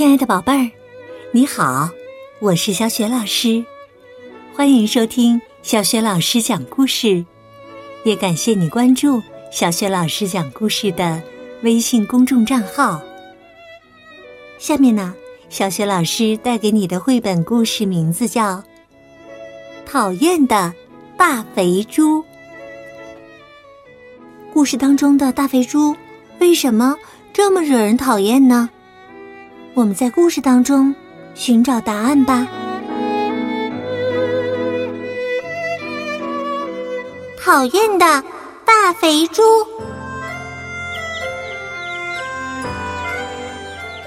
亲爱的宝贝儿，你好，我是小雪老师，欢迎收听小雪老师讲故事，也感谢你关注小雪老师讲故事的微信公众账号。下面呢，小雪老师带给你的绘本故事名字叫《讨厌的大肥猪》。故事当中的大肥猪为什么这么惹人讨厌呢？我们在故事当中寻找答案吧。讨厌的大肥猪。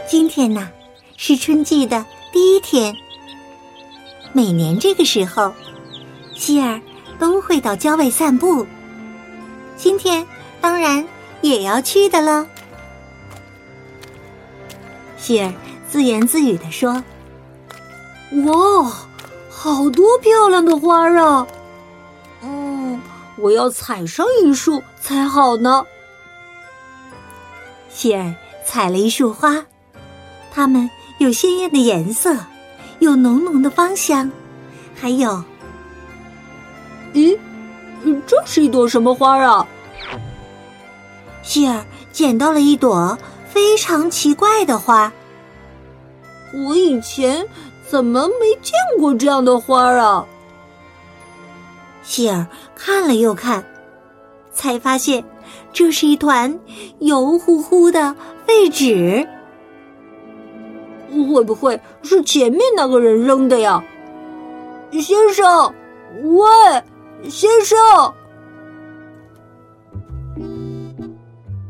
今天呢，是春季的第一天。每年这个时候，希尔都会到郊外散步。今天当然也要去的了。希尔自言自语地说：“哇，好多漂亮的花啊！嗯，我要采上一束才好呢。”希尔采了一束花，它们有鲜艳的颜色，有浓浓的芳香，还有……咦，这是一朵什么花啊？希尔捡到了一朵。非常奇怪的花，我以前怎么没见过这样的花啊？希尔看了又看，才发现这是一团油乎乎的废纸。会不会是前面那个人扔的呀？先生，喂，先生，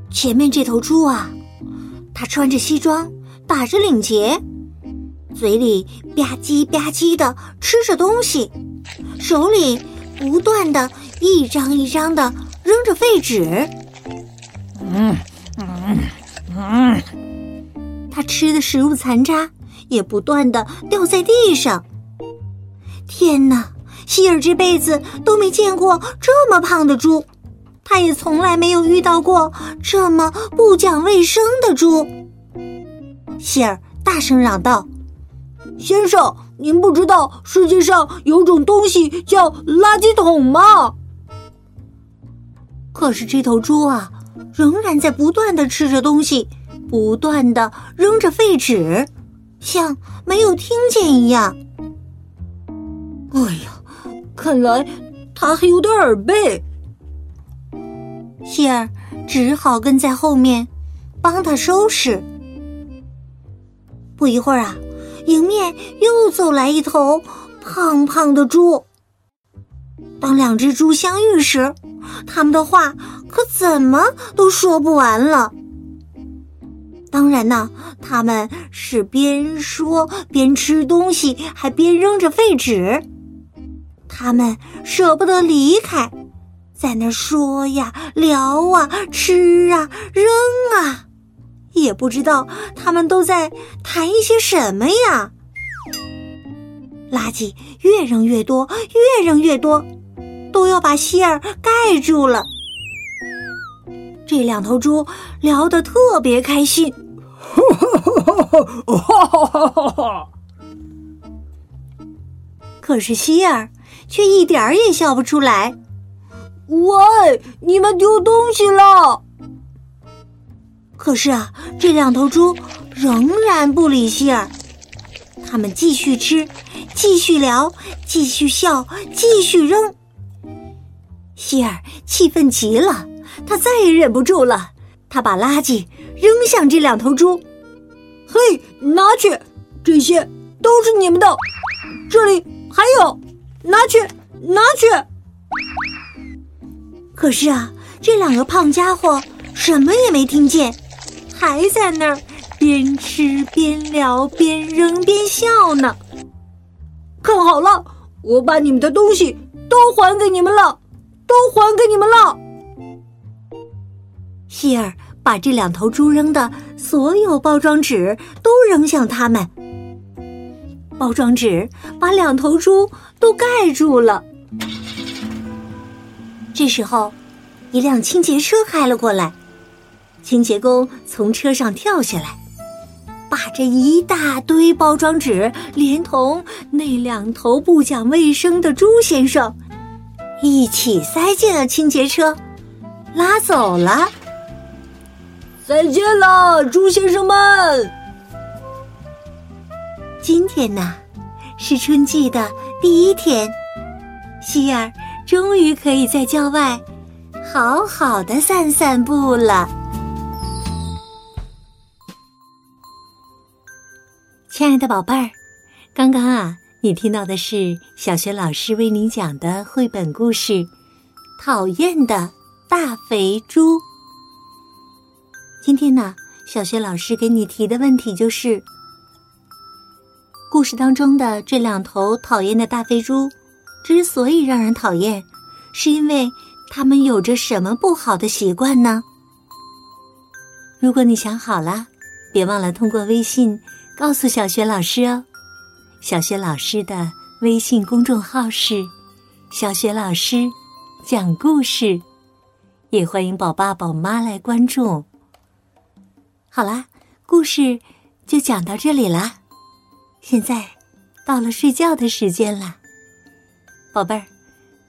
前面这头猪啊！他穿着西装，打着领结，嘴里吧唧吧唧的吃着东西，手里不断的一张一张的扔着废纸。嗯嗯嗯，他吃的食物残渣也不断的掉在地上。天哪，希尔这辈子都没见过这么胖的猪。他也从来没有遇到过这么不讲卫生的猪。希尔大声嚷道：“先生，您不知道世界上有种东西叫垃圾桶吗？”可是这头猪啊，仍然在不断的吃着东西，不断的扔着废纸，像没有听见一样。哎呀，看来他还有点耳背。希尔只好跟在后面，帮他收拾。不一会儿啊，迎面又走来一头胖胖的猪。当两只猪相遇时，他们的话可怎么都说不完了。当然呢，他们是边说边吃东西，还边扔着废纸。他们舍不得离开。在那说呀、聊啊、吃啊、扔啊，也不知道他们都在谈一些什么呀。垃圾越扔越多，越扔越多，都要把希尔盖住了。这两头猪聊得特别开心，可是希尔却一点儿也笑不出来。喂，你们丢东西了！可是啊，这两头猪仍然不理希尔，他们继续吃，继续聊，继续笑，继续扔。希尔气愤极了，他再也忍不住了，他把垃圾扔向这两头猪。嘿，拿去，这些都是你们的，这里还有，拿去，拿去。可是啊，这两个胖家伙什么也没听见，还在那儿边吃边聊边扔边笑呢。看好了，我把你们的东西都还给你们了，都还给你们了。希尔把这两头猪扔的所有包装纸都扔向他们，包装纸把两头猪都盖住了。这时候，一辆清洁车开了过来。清洁工从车上跳下来，把这一大堆包装纸，连同那两头不讲卫生的猪先生，一起塞进了清洁车，拉走了。再见了，猪先生们！今天呢，是春季的第一天，希儿终于可以在郊外好好的散散步了。亲爱的宝贝儿，刚刚啊，你听到的是小学老师为你讲的绘本故事《讨厌的大肥猪》。今天呢，小学老师给你提的问题就是：故事当中的这两头讨厌的大肥猪，之所以让人讨厌，是因为他们有着什么不好的习惯呢？如果你想好了，别忘了通过微信告诉小学老师哦。小学老师的微信公众号是“小学老师讲故事”，也欢迎宝爸宝妈来关注。好啦，故事就讲到这里啦。现在到了睡觉的时间了，宝贝儿，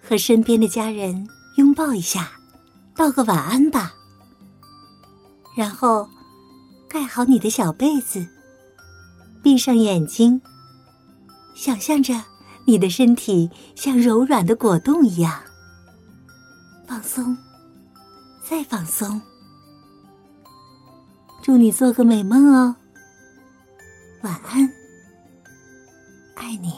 和身边的家人拥抱一下，道个晚安吧。然后盖好你的小被子，闭上眼睛，想象着你的身体像柔软的果冻一样放松，再放松。祝你做个美梦哦，晚安，爱你。